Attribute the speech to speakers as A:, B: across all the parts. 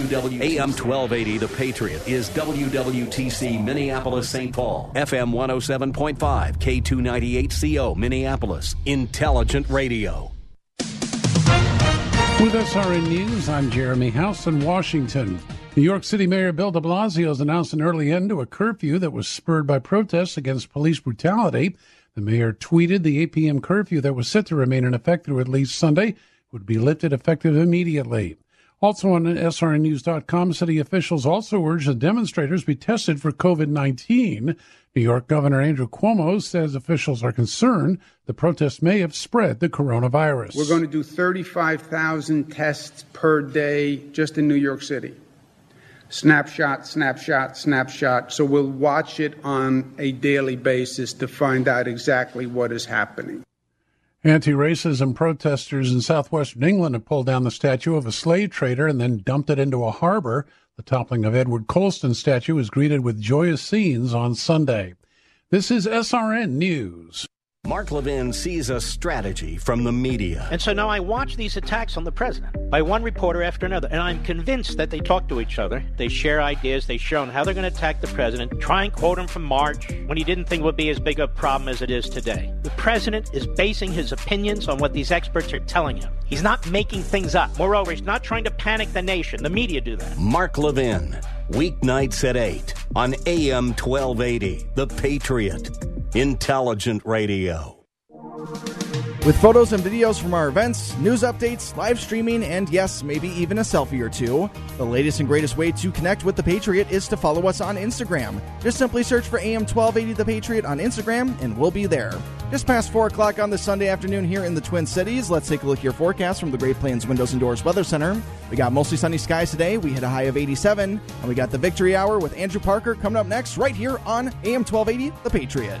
A: AM 1280, The Patriot, is WWTC Minneapolis, St. Paul. FM 107.5, K298CO, Minneapolis. Intelligent Radio.
B: With SRN News, I'm Jeremy House in Washington. New York City Mayor Bill de Blasio has announced an early end to a curfew that was spurred by protests against police brutality. The mayor tweeted the 8 p.m. curfew that was set to remain in effect through at least Sunday would be lifted effective immediately. Also on SRNnews.com, city officials also urge the demonstrators be tested for COVID 19. New York Governor Andrew Cuomo says officials are concerned the protests may have spread the coronavirus.
C: We're going to do 35,000 tests per day just in New York City. Snapshot, snapshot, snapshot. So we'll watch it on a daily basis to find out exactly what is happening.
B: Anti racism protesters in southwestern England have pulled down the statue of a slave trader and then dumped it into a harbor. The toppling of Edward Colston's statue was greeted with joyous scenes on Sunday. This is SRN News.
A: Mark Levin sees a strategy from the media.
D: And so now I watch these attacks on the president by one reporter after another, and I'm convinced that they talk to each other. They share ideas, they show how they're going to attack the president, try and quote him from March when he didn't think it would be as big a problem as it is today. The president is basing his opinions on what these experts are telling him. He's not making things up. Moreover, he's not trying to panic the nation. The media do that.
A: Mark Levin, weeknights at 8 on AM 1280, The Patriot. Intelligent Radio.
E: With photos and videos from our events, news updates, live streaming, and yes, maybe even a selfie or two, the latest and greatest way to connect with The Patriot is to follow us on Instagram. Just simply search for AM 1280 The Patriot on Instagram, and we'll be there. Just past 4 o'clock on this Sunday afternoon here in the Twin Cities, let's take a look at your forecast from the Great Plains Windows and Doors Weather Center. We got mostly sunny skies today. We hit a high of 87, and we got the Victory Hour with Andrew Parker coming up next right here on AM 1280 The Patriot.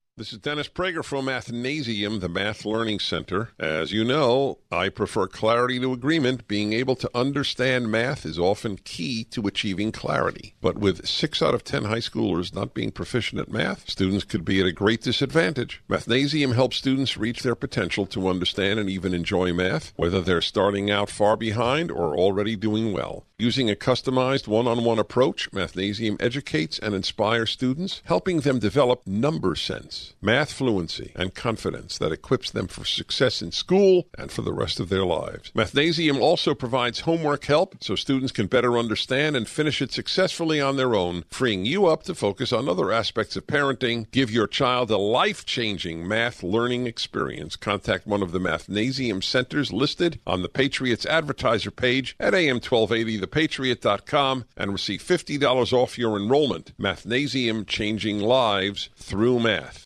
F: This is Dennis Prager from Mathnasium, the Math Learning Center. As you know, I prefer clarity to agreement. Being able to understand math is often key to achieving clarity. But with six out of ten high schoolers not being proficient at math, students could be at a great disadvantage. Mathnasium helps students reach their potential to understand and even enjoy math, whether they're starting out far behind or already doing well. Using a customized one on one approach, Mathnasium educates and inspires students, helping them develop number sense, math fluency, and confidence that equips them for success in school and for the rest of their lives. Mathnasium also provides homework help so students can better understand and finish it successfully on their own, freeing you up to focus on other aspects of parenting. Give your child a life changing math learning experience. Contact one of the Mathnasium centers listed on the Patriots advertiser page at AM1280 thepatriot.com and receive $50 off your enrollment. Mathnasium changing lives through math.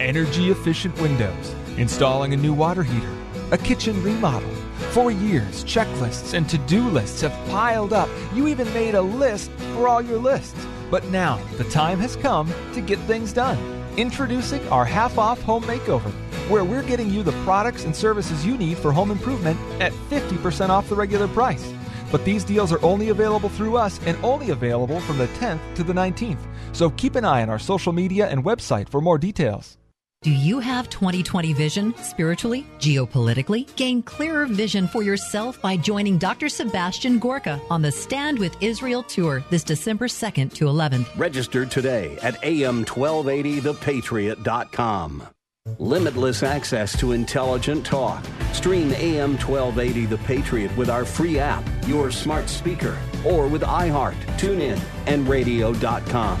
G: Energy efficient windows, installing a new water heater, a kitchen remodel. For years, checklists and to do lists have piled up. You even made a list for all your lists. But now the time has come to get things done. Introducing our half off home makeover, where we're getting you the products and services you need for home improvement at 50% off the regular price. But these deals are only available through us and only available from the 10th to the 19th. So keep an eye on our social media and website for more details.
H: Do you have 2020 vision spiritually, geopolitically? Gain clearer vision for yourself by joining Dr. Sebastian Gorka on the Stand with Israel tour this December 2nd to 11th.
A: Register today at am1280thepatriot.com. Limitless access to intelligent talk. Stream AM 1280 The Patriot with our free app, your smart speaker, or with iHeart, TuneIn, and radio.com.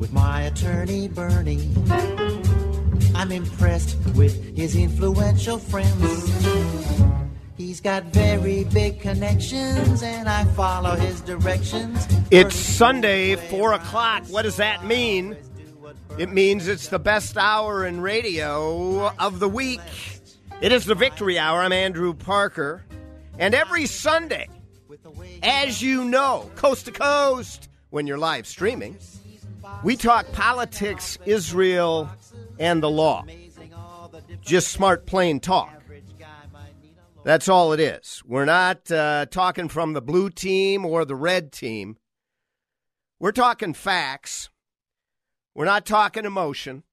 I: with my attorney, Bernie. I'm impressed with his influential friends. He's got very big connections, and I follow his directions.
J: It's Sunday, 4 o'clock. What does that mean? It means it's the best hour in radio of the week. It is the Victory Hour. I'm Andrew Parker. And every Sunday, as you know, coast to coast, when you're live streaming, we talk politics, Israel, and the law. Just smart, plain talk. That's all it is. We're not uh, talking from the blue team or the red team. We're talking facts. We're not talking emotion.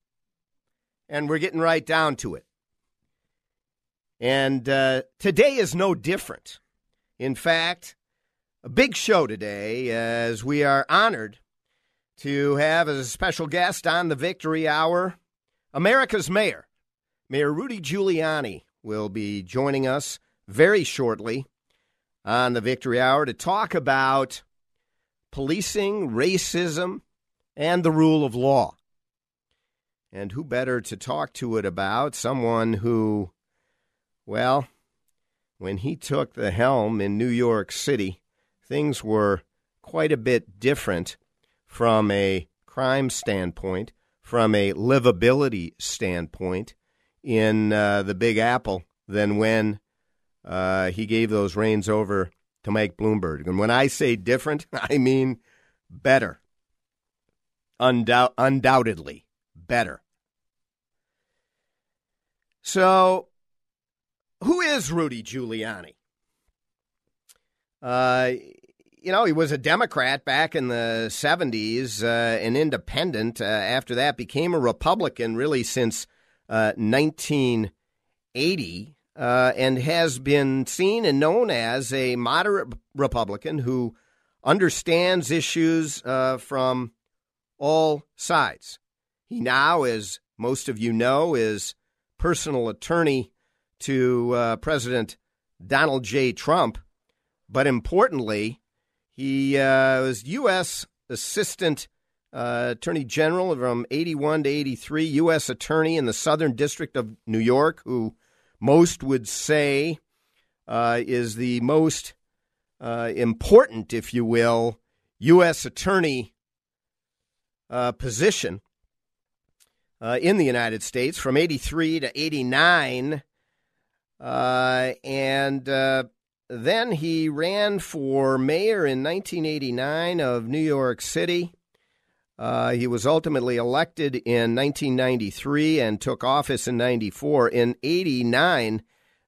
J: And we're getting right down to it. And uh, today is no different. In fact, a big show today as we are honored to have as a special guest on the Victory Hour America's Mayor, Mayor Rudy Giuliani will be joining us very shortly on the Victory Hour to talk about policing, racism, and the rule of law. And who better to talk to it about? Someone who, well, when he took the helm in New York City, things were quite a bit different from a crime standpoint, from a livability standpoint in uh, the Big Apple than when uh, he gave those reins over to Mike Bloomberg. And when I say different, I mean better. Undou- undoubtedly better. So, who is Rudy Giuliani? Uh, you know, he was a Democrat back in the 70s, uh, an independent. Uh, after that, became a Republican really since uh, 1980, uh, and has been seen and known as a moderate Republican who understands issues uh, from all sides. He now, as most of you know, is personal attorney to uh, President Donald J. Trump. But importantly, he uh, was U.S. Assistant uh, Attorney General from 81 to 83, U.S. Attorney in the Southern District of New York, who most would say uh, is the most uh, important, if you will, U.S. Attorney uh, position uh, in the United States from 83 to 89. and then he ran for mayor in 1989 of New York City. Uh, he was ultimately elected in 1993 and took office in 94. In 89,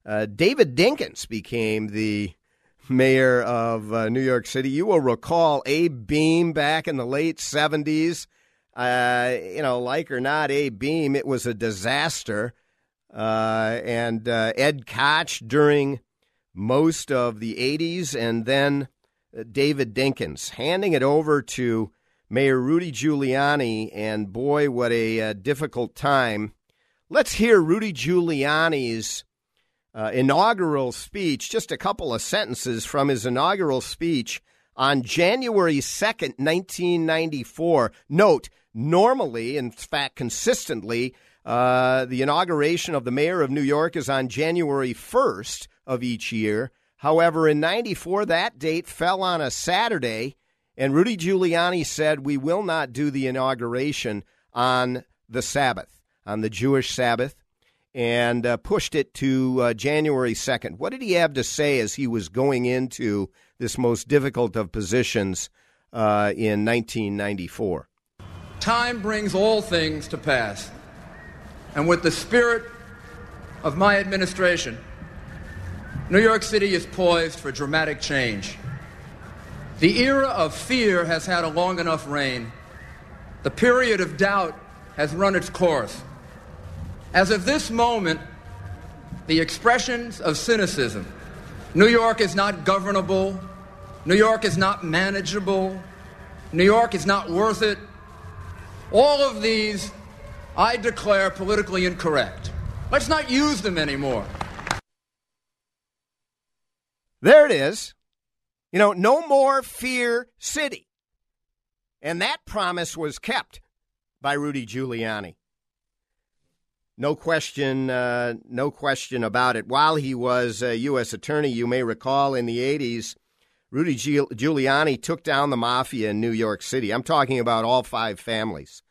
J: uh, David Dinkins became the mayor of uh, New York City. You will recall Abe Beame back in the late 70s. Uh, you know, like or not, Abe Beame, it was a disaster. Uh, and uh, Ed Koch during most of the 80s, and then David Dinkins, handing it over to Mayor Rudy Giuliani, and boy, what a uh, difficult time. Let's hear Rudy Giuliani's uh, inaugural speech, just a couple of sentences from his inaugural speech on January 2nd, 1994. Note, normally, in fact, consistently, uh, the inauguration of the mayor of New York is on January 1st of each year. However, in 94, that date fell on a Saturday, and Rudy Giuliani said, We will not do the inauguration on the Sabbath, on the Jewish Sabbath, and uh, pushed it to uh, January 2nd. What did he have to say as he was going into this most difficult of positions uh, in 1994?
K: Time brings all things to pass. And with the spirit of my administration, New York City is poised for dramatic change. The era of fear has had a long enough reign. The period of doubt has run its course. As of this moment, the expressions of cynicism New York is not governable, New York is not manageable, New York is not worth it. All of these I declare politically incorrect. Let's not use them anymore.
J: There it is. You know, no more fear city. And that promise was kept by Rudy Giuliani. No question, uh, no question about it. While he was a U.S. attorney, you may recall in the 80s, Rudy Giuliani took down the mafia in New York City. I'm talking about all five families,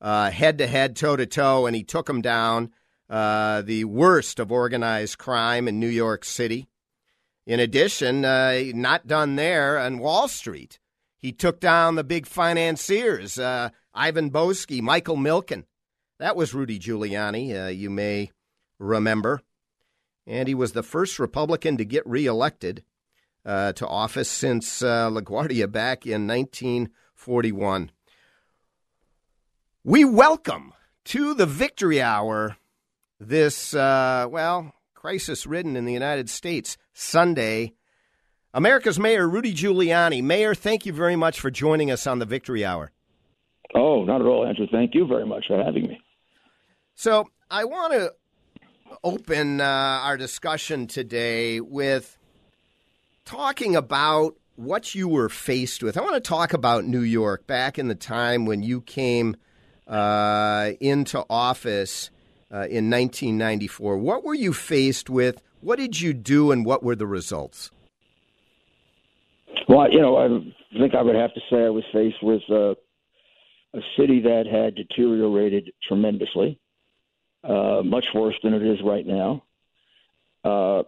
J: head to head, toe to toe, and he took them down. Uh, the worst of organized crime in New York City. In addition, uh, not done there on Wall Street, he took down the big financiers, uh, Ivan Boesky, Michael Milken. That was Rudy Giuliani, uh, you may remember. And he was the first Republican to get reelected uh, to office since uh, LaGuardia back in 1941. We welcome to the Victory Hour this, uh, well, crisis ridden in the United States Sunday. America's Mayor Rudy Giuliani. Mayor, thank you very much for joining us on the Victory Hour.
L: Oh, not at all, Andrew. Thank you very much for having me.
J: So, I want to open uh, our discussion today with talking about what you were faced with. I want to talk about New York back in the time when you came uh, into office uh, in 1994. What were you faced with? What did you do, and what were the results?
L: Well, you know, I think I would have to say I was faced with uh, a city that had deteriorated tremendously, uh, much worse than it is right now. Uh,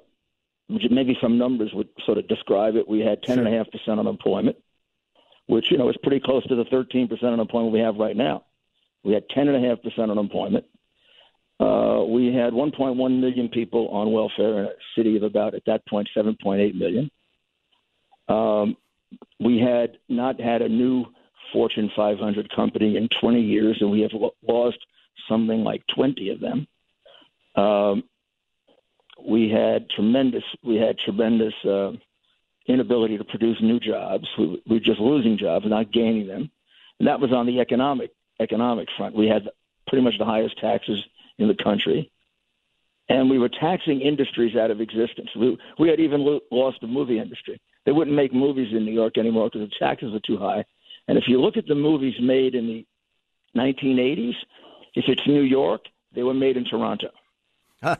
L: maybe some numbers would sort of describe it. We had 10.5% unemployment, which, you know, is pretty close to the 13% unemployment we have right now. We had 10.5% unemployment. Uh, we had 1.1 million people on welfare in a city of about, at that point, 7.8 million. Um, we had not had a new Fortune 500 company in 20 years, and we have lo- lost something like 20 of them. Um, we had tremendous, we had tremendous uh, inability to produce new jobs. We, we were just losing jobs, not gaining them, and that was on the economic economic front. We had pretty much the highest taxes in the country. And we were taxing industries out of existence. We, we had even lo- lost the movie industry. They wouldn't make movies in New York anymore because the taxes were too high. And if you look at the movies made in the 1980s, if it's New York, they were made in Toronto. uh,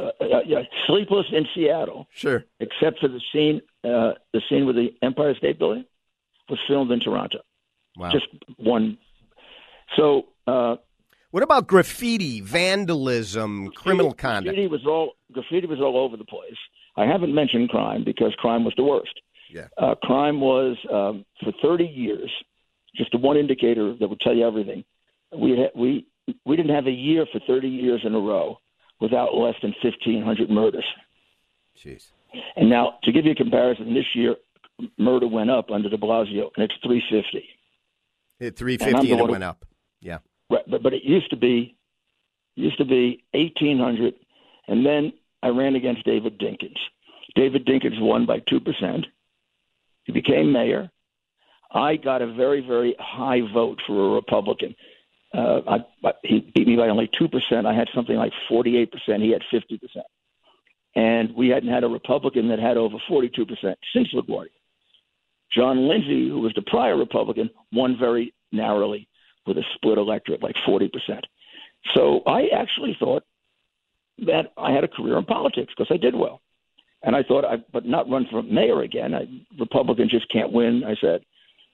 L: uh, yeah, Sleepless in Seattle.
J: Sure.
L: Except for the scene, uh, the scene with the Empire State Building was filmed in Toronto.
J: Wow.
L: Just one. So uh,
J: what about graffiti, vandalism, criminal conduct?
L: Graffiti was all graffiti was all over the place. I haven't mentioned crime because crime was the worst.
J: Yeah.
L: Uh, crime was um, for 30 years just the one indicator that would tell you everything. We had, we we didn't have a year for 30 years in a row without less than 1,500 murders.
J: Jeez.
L: And now to give you a comparison, this year murder went up under De Blasio, and it's 350.
J: At 350 and, and it went up. Yeah.
L: But but it used to be used to be eighteen hundred, and then I ran against David Dinkins. David Dinkins won by two percent. He became mayor. I got a very very high vote for a Republican. Uh, I, I, he beat me by only two percent. I had something like forty eight percent. He had fifty percent, and we hadn't had a Republican that had over forty two percent since LaGuardia. John Lindsay, who was the prior Republican, won very narrowly with a split electorate, like 40%. So I actually thought that I had a career in politics because I did well. And I thought, I, but not run for mayor again. I, Republicans just can't win. I said,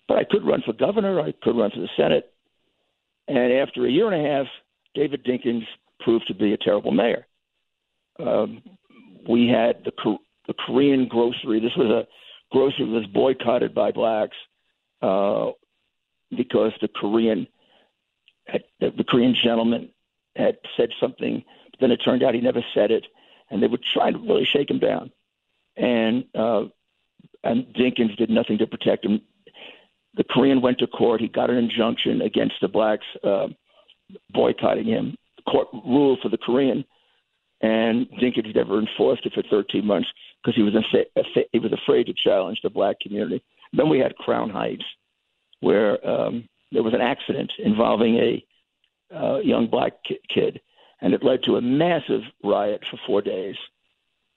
L: but I could run for governor. I could run for the Senate. And after a year and a half, David Dinkins proved to be a terrible mayor. Um, we had the the Korean grocery. This was a grocery that was boycotted by blacks uh, because the Korean the Korean gentleman had said something, but then it turned out he never said it, and they were trying to really shake him down. And uh, and Dinkins did nothing to protect him. The Korean went to court. He got an injunction against the blacks uh, boycotting him. The court ruled for the Korean, and Dinkins never enforced it for 13 months because he was infa- he was afraid to challenge the black community. Then we had Crown Heights, where um, there was an accident involving a uh, young black ki- kid, and it led to a massive riot for four days.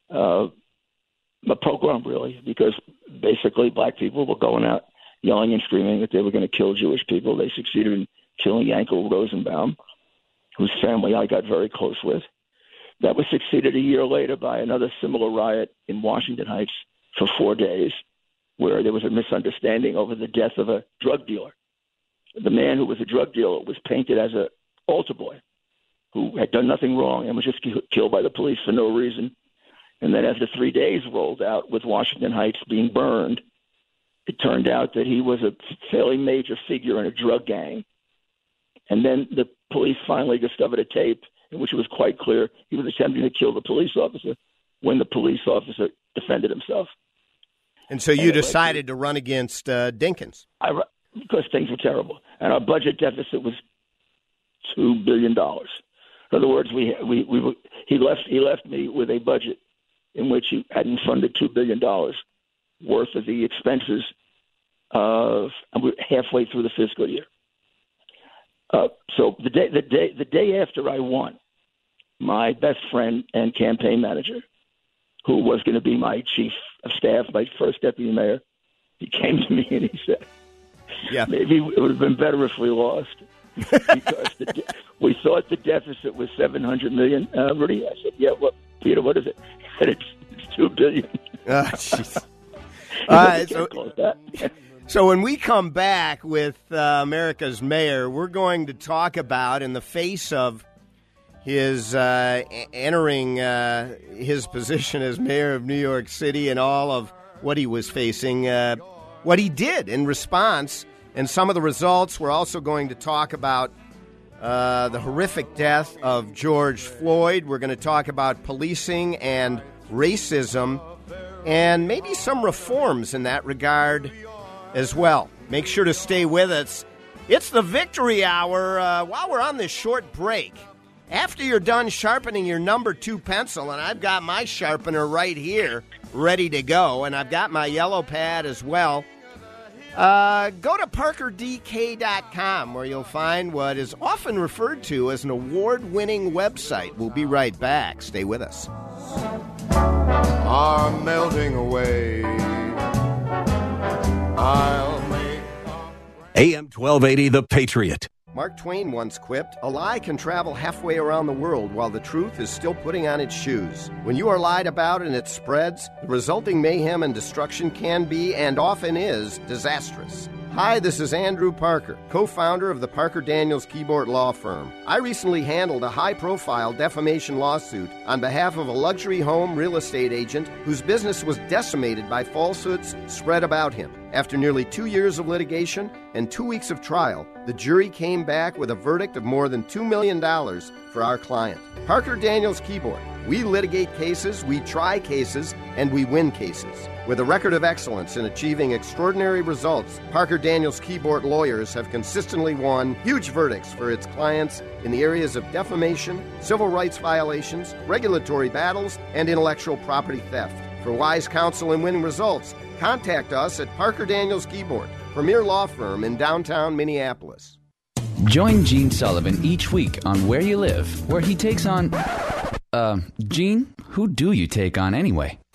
L: Uh, a pogrom, really, because basically black people were going out yelling and screaming that they were going to kill Jewish people. They succeeded in killing Yankel Rosenbaum, whose family I got very close with. That was succeeded a year later by another similar riot in Washington Heights for four days, where there was a misunderstanding over the death of a drug dealer. The man who was a drug dealer was painted as a altar boy who had done nothing wrong and was just killed by the police for no reason. And then, as the three days rolled out with Washington Heights being burned, it turned out that he was a fairly major figure in a drug gang. And then the police finally discovered a tape in which it was quite clear he was attempting to kill the police officer when the police officer defended himself.
J: And so you decided to run against uh, Dinkins?
L: I, because things were terrible, and our budget deficit was two billion dollars. In other words, we we we he left he left me with a budget in which he hadn't funded two billion dollars worth of the expenses of and we're halfway through the fiscal year. Uh, so the day the day the day after I won, my best friend and campaign manager, who was going to be my chief of staff, my first deputy mayor, he came to me and he said,
J: "Yeah,
L: maybe it would have been better if we lost." because the, we thought the deficit was seven hundred million. Uh, Rudy, I said, "Yeah, what, Peter? What is it?" Said, "It's, it's two billion.
J: Ah, jeez. uh, so, so when we come back with uh, America's mayor, we're going to talk about, in the face of his uh, entering uh, his position as mayor of New York City and all of what he was facing, uh, what he did in response, and some of the results. We're also going to talk about uh, the horrific death of George Floyd. We're going to talk about policing and racism, and maybe some reforms in that regard as well. Make sure to stay with us. It's the victory hour uh, while we're on this short break. After you're done sharpening your number two pencil, and I've got my sharpener right here ready to go, and I've got my yellow pad as well. Uh, go to parkerdk.com where you'll find what is often referred to as an award winning website. We'll be right back. Stay with us.
M: Are melting away. I'll make
A: AM 1280, The Patriot.
J: Mark Twain once quipped, A lie can travel halfway around the world while the truth is still putting on its shoes. When you are lied about and it spreads, the resulting mayhem and destruction can be, and often is, disastrous. Hi, this is Andrew Parker, co founder of the Parker Daniels Kibort Law Firm. I recently handled a high profile defamation lawsuit on behalf of a luxury home real estate agent whose business was decimated by falsehoods spread about him. After nearly two years of litigation and two weeks of trial, the jury came back with a verdict of more than $2 million for our client. Parker Daniels Kibort. We litigate cases, we try cases, and we win cases. With a record of excellence in achieving extraordinary results, Parker Daniels Kibort lawyers have consistently won huge verdicts for its clients in the areas of defamation, civil rights violations, regulatory battles, and intellectual property theft. For wise counsel and winning results, contact us at Parker Daniels Kibort, premier law firm in downtown Minneapolis.
N: Join Gene Sullivan each week on Where You Live, where he takes on. Uh, Gene, who do you take on anyway?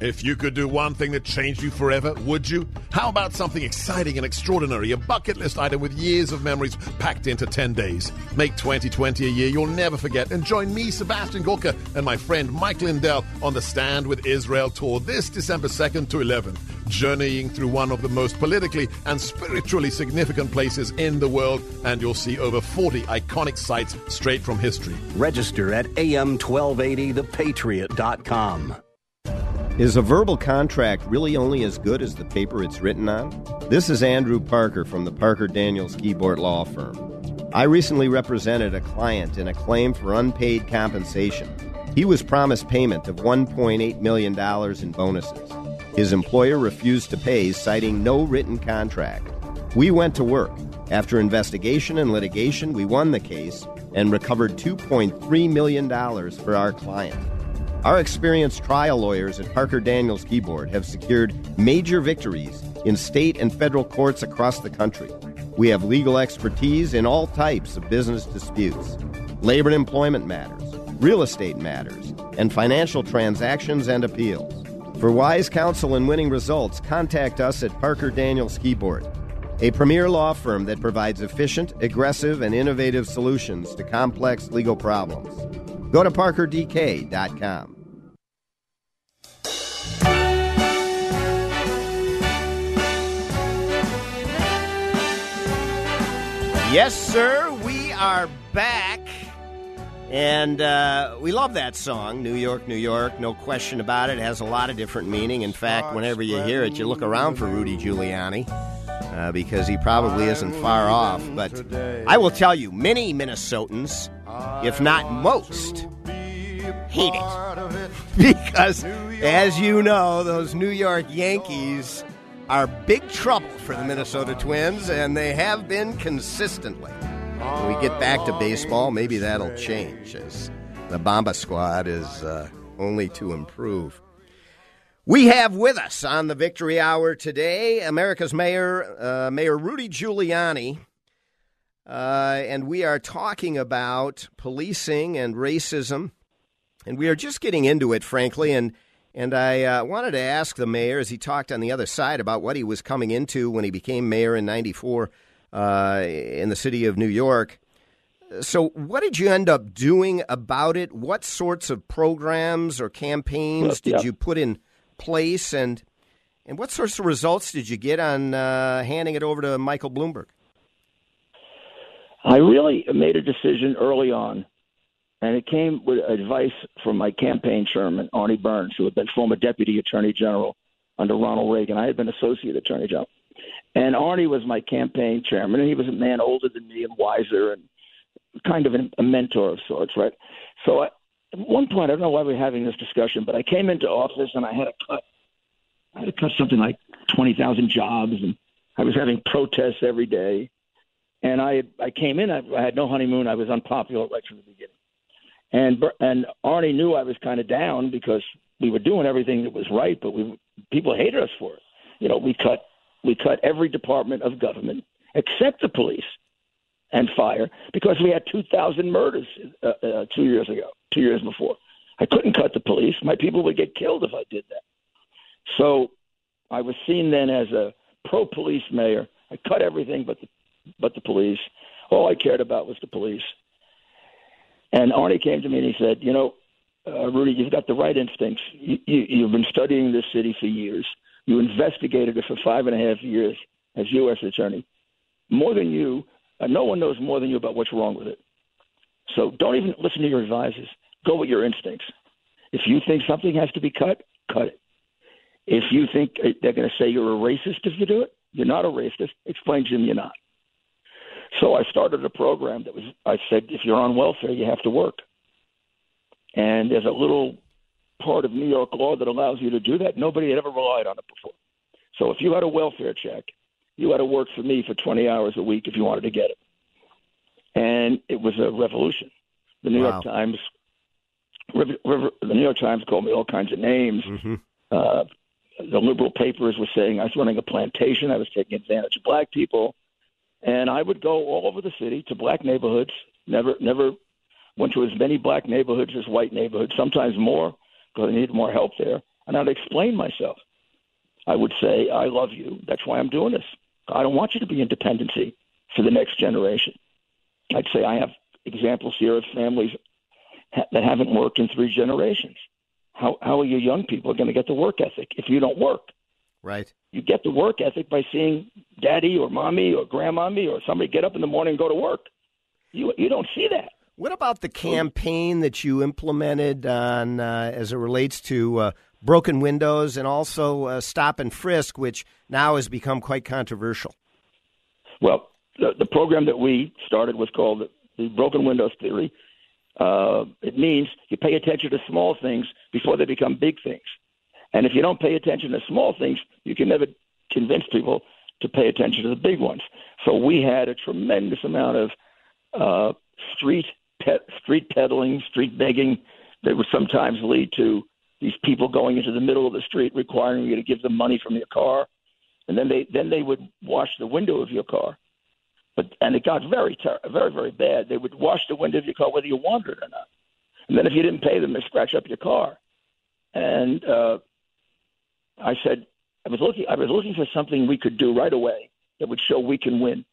O: If you could do one thing that changed you forever, would you? How about something exciting and extraordinary, a bucket list item with years of memories packed into 10 days? Make 2020 a year you'll never forget and join me, Sebastian Gorka, and my friend Mike Lindell on the Stand with Israel tour this December 2nd to 11th, journeying through one of the most politically and spiritually significant places in the world, and you'll see over 40 iconic sites straight from history.
A: Register at am1280thepatriot.com.
J: Is a verbal contract really only as good as the paper it's written on? This is Andrew Parker from the Parker Daniels Kibort Law Firm. I recently represented a client in a claim for unpaid compensation. He was promised payment of $1.8 million in bonuses. His employer refused to pay, citing no written contract. We went to work. After investigation and litigation, we won the case and recovered $2.3 million for our client. Our experienced trial lawyers at Parker Daniels Kibort have secured major victories in state and federal courts across the country. We have legal expertise in all types of business disputes, labor and employment matters, real estate matters, and financial transactions and appeals. For wise counsel and winning results, contact us at Parker Daniels Kibort, a premier law firm that provides efficient, aggressive, and innovative solutions to complex legal problems. Go to parkerdk.com. Yes, sir, we are back. And uh, we love that song, New York, New York. No question about it. It has a lot of different meaning. In fact, whenever you hear it, you look around for Rudy Giuliani uh, because he probably isn't far off. But I will tell you, many Minnesotans, if not most, hate it. because, as you know, those New York Yankees are big trouble for the Minnesota Twins, and they have been consistently. When we get back to baseball, maybe that'll change as the Bomba squad is uh, only to improve. We have with us on the Victory Hour today America's Mayor, uh, Mayor Rudy Giuliani. Uh, and we are talking about policing and racism. And we are just getting into it, frankly. And and I uh, wanted to ask the mayor, as he talked on the other side, about what he was coming into when he became mayor in 94 uh, in the city of New York. So, what did you end up doing about it? What sorts of programs or campaigns did
L: yeah.
J: you put in place? And, and what sorts of results did you get on uh, handing it over to Michael Bloomberg?
L: I really made a decision early on, and it came with advice from my campaign chairman, Arnie Burns, who had been former deputy attorney general under Ronald Reagan. I had been associate attorney general. And Arnie was my campaign chairman, and he was a man older than me and wiser and kind of a mentor of sorts, right? So I, at one point, I don't know why we're having this discussion, but I came into office and I had to cut, I had to cut something like twenty thousand jobs, and I was having protests every day. And I I came in, I, I had no honeymoon, I was unpopular right from the beginning. And and Arnie knew I was kind of down because we were doing everything that was right, but we people hated us for it. You know, we cut we cut every department of government except the police and fire because we had 2,000 murders uh, uh, two years ago, two years before. I couldn't cut the police. My people would get killed if I did that. So I was seen then as a pro police mayor. I cut everything but the, but the police. All I cared about was the police. And Arnie came to me and he said, You know, uh, Rudy, you've got the right instincts. You, you, you've been studying this city for years. You investigated it for five and a half years as U.S. attorney. More than you, uh, no one knows more than you about what's wrong with it. So don't even listen to your advisors. Go with your instincts. If you think something has to be cut, cut it. If you think uh, they're going to say you're a racist if you do it, you're not a racist. Explain to them you're not. So I started a program that was, I said, if you're on welfare, you have to work. And there's a little part of New York law that allows you to do that. Nobody had ever relied on it before. So if you had a welfare check, you had to work for me for 20 hours a week if you wanted to get it. And it was a revolution. The New
J: Wow.
L: York Times, River, River, the New York Times called me all kinds of names.
J: Mm-hmm.
L: Uh, the liberal papers were saying I was running a plantation. I was taking advantage of black people, and I would go all over the city to black neighborhoods. Never, never went to as many black neighborhoods as white neighborhoods. Sometimes more because I needed more help there. And I'd explain myself. I would say, "I love you. That's why I'm doing this. I don't want you to be in dependency for the next generation." I'd say I have examples here of families ha- that haven't worked in three generations. How how are your young people going to get the work ethic if you don't work?
J: Right.
L: You get the work ethic by seeing daddy or mommy or grandmommy or somebody get up in the morning and go to work. You you don't see that.
J: What about the campaign that you implemented on uh, as it relates to uh, broken windows and also uh, stop and frisk, which now has become quite controversial?
L: Well, the, the program that we started was called the, Broken Windows Theory. Uh, it means you pay attention to small things before they become big things. And if you don't pay attention to small things, you can never convince people to pay attention to the big ones. So we had a tremendous amount of uh, street street peddling, street begging that would sometimes lead to these people going into the middle of the street requiring you to give them money from your car, and then they then they would wash the window of your car. But and it got very ter- very very bad. They would wash the window of your car whether you wanted it or not. And then if you didn't pay them, they scratch up your car. And uh, I said I was looking I was looking for something we could do right away that would show we can win.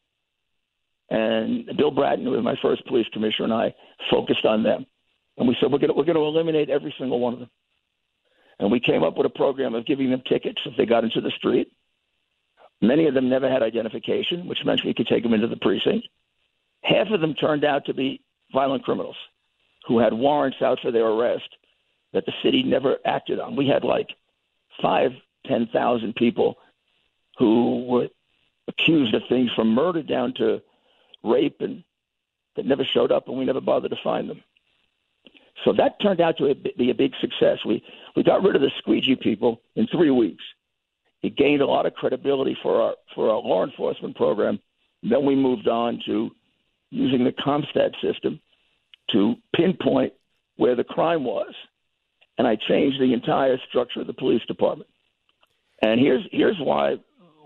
L: And Bill Bratton, who was my first police commissioner, and I focused on them. And we said we're going we're to eliminate every single one of them. And we came up with a program of giving them tickets if they got into the street. Many of them never had identification, which meant we could take them into the precinct. Half of them turned out to be violent criminals who had warrants out for their arrest that the city never acted on. We had like five, ten thousand people who were accused of things from murder down to rape and that never showed up, and we never bothered to find them. So that turned out to be a big success. We we got rid of the squeegee people in three weeks. It gained a lot of credibility for our for our law enforcement program. Then we moved on to using the CompStat system to pinpoint where the crime was, and I changed the entire structure of the police department. And here's here's why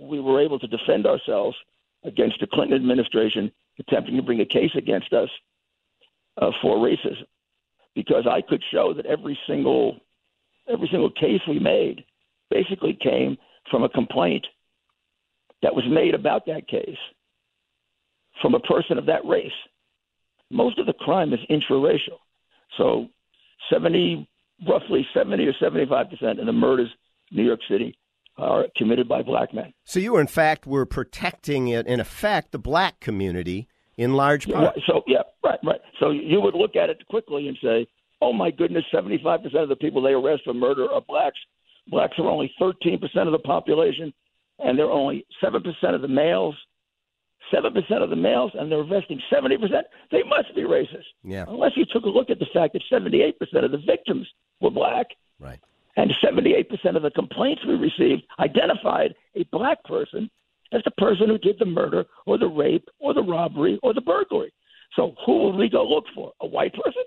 L: we were able to defend ourselves against the Clinton administration attempting to bring a case against us uh, for racism, because I could show that every single every single case we made basically came from a complaint that was made about that case from a person of that race. Most of the crime is intraracial. So 70, roughly 70 or 75 percent of the murders in New York City are committed by black men.
J: So you, in fact, were protecting it, in effect, the black community in large part.
L: So yeah, right, right. So you would look at it quickly and say, "Oh my goodness, seventy-five percent of the people they arrest for murder are blacks. Blacks are only thirteen percent of the population, and they're only seven percent of the males. Seven percent of the males, and they're arresting seventy percent. They must be racist,
J: Yeah.
L: unless you took a look at the fact that seventy-eight percent of the victims were black."
J: Right.
L: And 78% of the complaints we received identified a black person as the person who did the murder or the rape or the robbery or the burglary. So who will we go look for? A white person?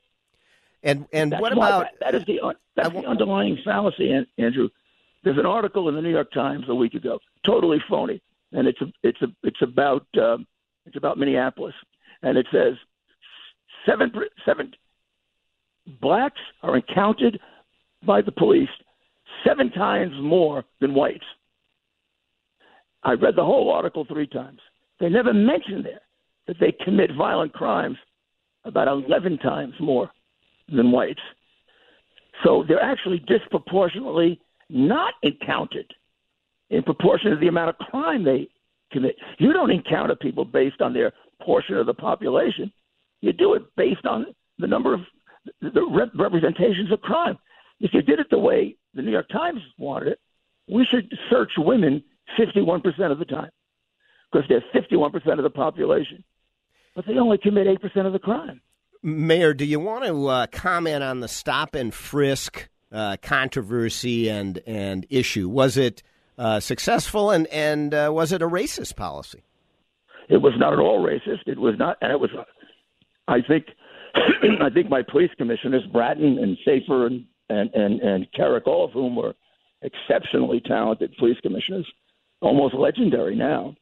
J: And and
L: That's
J: what about
L: that, that is the that's the underlying fallacy, Andrew. There's an article in the New York Times a week ago, totally phony, and it's a, it's a, it's about um, it's about Minneapolis, and it says seven seven blacks are encountered by the police seven times more than whites. I read the whole article three times. They never mention there that they commit violent crimes about 11 times more than whites. So they're actually disproportionately not encountered in proportion to the amount of crime they commit. You don't encounter people based on their portion of the population. You do it based on the number of the rep- representations of crime. If you did it the way the New York Times wanted it, we should search women 51% of the time because they're 51% of the population. But they only commit 8% of the crime.
J: Mayor, do you want to uh, comment on the stop and frisk uh, controversy and and issue? Was it uh, successful and and uh, was it a racist policy?
L: It was not at all racist. It was not, and it was I think I think my police commissioners, Bratton and Safir and and and, and Kerik, all of whom were exceptionally talented police commissioners, almost legendary now.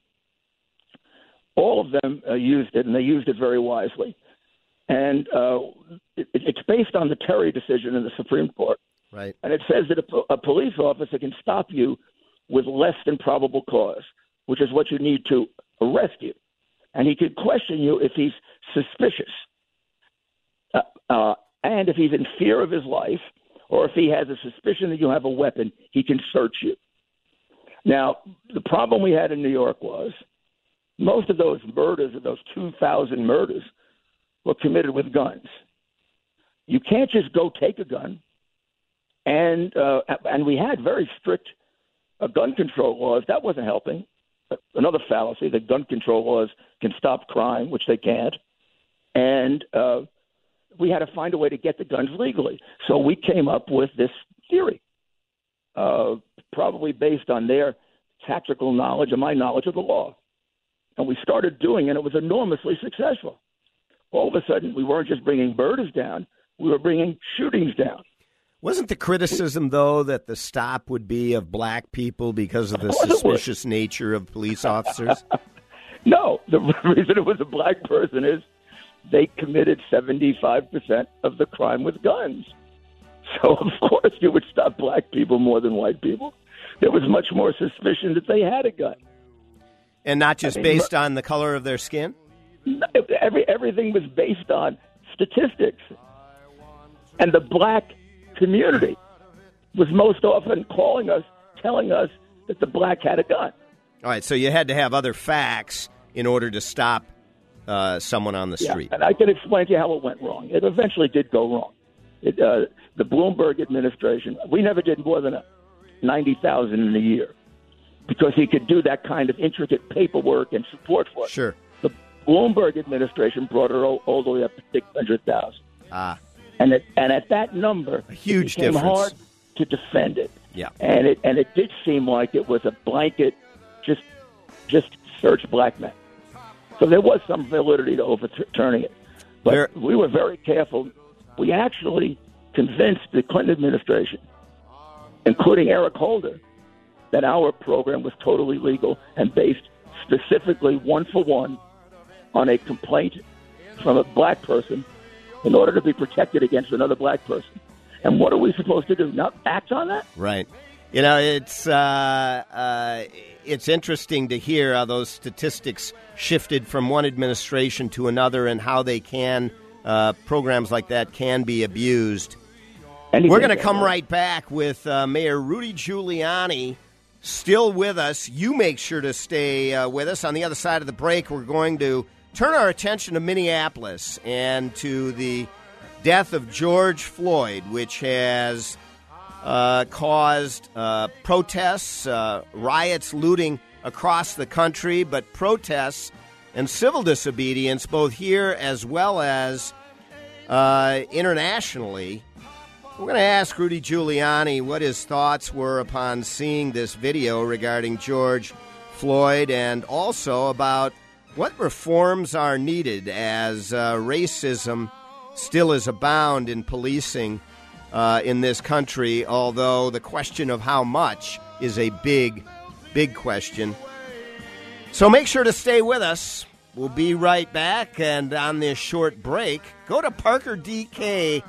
L: All of them uh, used it, and they used it very wisely. And uh, it, it's based on the Terry decision in the Supreme Court.
J: Right.
L: And it says that a, a police officer can stop you with less than probable cause, which is what you need to arrest you. And he could question you if he's suspicious. Uh, uh, and if he's in fear of his life, or if he has a suspicion that you have a weapon, he can search you. Now, the problem we had in New York was most of those murders, of those 2,000 murders, were committed with guns. You can't just go take a gun, and uh, and we had very strict uh, gun control laws. That wasn't helping. Another fallacy that gun control laws can stop crime, which they can't. And uh, we had to find a way to get the guns legally. So we came up with this theory, uh, probably based on their tactical knowledge and my knowledge of the law. And we started doing it, and it was enormously successful. All of a sudden, we weren't just bringing murders down, we were bringing shootings down.
J: Wasn't the criticism, though, that the stop would be of black people because of the
L: Of course it was.
J: suspicious nature of police officers?
L: No, the reason it was a black person is they committed 75% of the crime with guns. So, of course, you would stop black people more than white people. There was much more suspicion that they had a gun.
J: and not just
L: I mean,
J: based on the color of their skin?
L: Every, everything was based on statistics. And the black community was most often calling us, telling us that the black had a gun.
J: All right, so you had to have other facts in order to stop uh, someone on the
L: Yeah,
J: street.
L: and I can explain to you how it went wrong. It eventually did go wrong. It, uh, the Bloomberg administration, we never did more than a ninety thousand in a year because he could do that kind of intricate paperwork and support for it.
J: Sure.
L: The Bloomberg administration brought it all, all the way up to six hundred thousand,
J: Ah,
L: and it, and at that number, a
J: huge
L: it became
J: difference.
L: hard to defend it.
J: yeah.
L: and it and it did seem like it was a blanket, just just search black men. So there was some validity to overturning it, but we were very careful. We actually convinced the Clinton administration, including Eric Holder, that our program was totally legal and based specifically one for one on a complaint from a black person in order to be protected against another black person. And what are we supposed to do? Not act on that?
J: Right. You know, it's uh, uh, it's interesting to hear how those statistics shifted from one administration to another, and how they can uh, programs like that can be abused.
L: Anything
J: We're going to come
L: right?
J: back with uh, Mayor Rudy Giuliani still with us. You make sure to stay uh, with us. On the other side of the break, we're going to turn our attention to Minneapolis and to the death of George Floyd, which has uh, caused uh, protests, uh, riots, looting across the country, but protests and civil disobedience both here as well as uh, internationally. We're going to ask Rudy Giuliani what his thoughts were upon seeing this video regarding George Floyd and also about what reforms are needed as uh, racism still is abound in policing uh, in this country, although the question of how much is a big, big question. So make sure to stay with us. We'll be right back. And on this short break, go to parkerdk.com.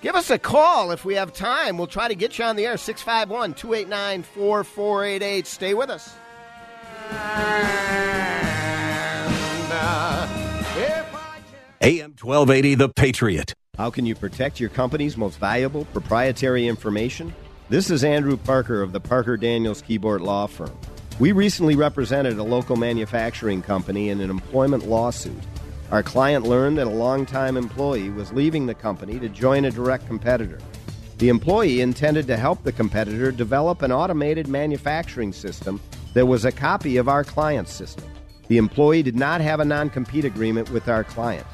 J: Give us a call if we have time. We'll try to get you on the air. 651 289 4488. Stay with us.
A: AM 1280, The Patriot.
J: How can you protect your company's most valuable proprietary information? This is Andrew Parker of the Parker Daniels Kibort Law Firm. We recently represented a local manufacturing company in an employment lawsuit. Our client learned that a longtime employee was leaving the company to join a direct competitor. The employee intended to help the competitor develop an automated manufacturing system that was a copy of our client's system. The employee did not have a non compete agreement with our client.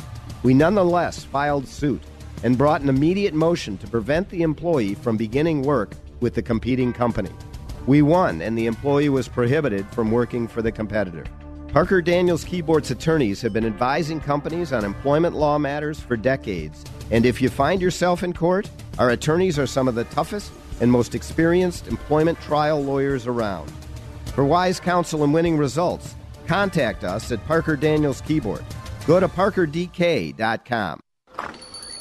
J: We nonetheless filed suit and brought an immediate motion to prevent the employee from beginning work with the competing company. We won, and the employee was prohibited from working for the competitor. Parker Daniels Kibort's attorneys have been advising companies on employment law matters for decades. And if you find yourself in court, our attorneys are some of the toughest and most experienced employment trial lawyers around. For wise counsel and winning results, contact us at Parker Daniels Kibort. Go to parkerdk.com.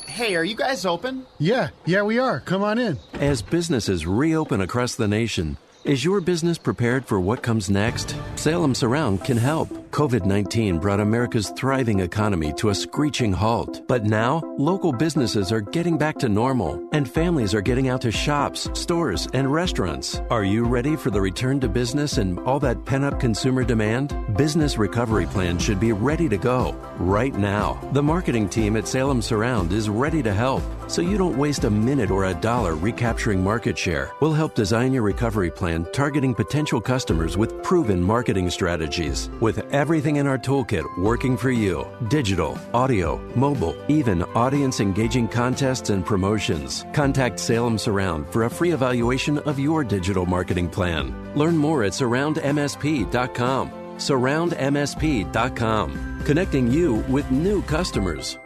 P: Hey, are you guys open?
Q: Yeah, yeah, we are. Come on in.
R: As businesses reopen across the nation, is your business prepared for what comes next? Salem Surround can help. COVID 19 brought America's thriving economy to a screeching halt. But now, local businesses are getting back to normal, and families are getting out to shops, stores, and restaurants. Are you ready for the return to business and all that pent up consumer demand? Business Recovery Plan should be ready to go right now. The marketing team at Salem Surround is ready to help, so you don't waste a minute or a dollar recapturing market share. We'll help design your recovery plan targeting potential customers with proven marketing strategies. With everything in our toolkit working for you digital, audio, mobile, even audience engaging contests and promotions. Contact Salem Surround for a free evaluation of your digital marketing plan. Learn more at surroundmsp.com. Surroundmsp.com, connecting you with new customers.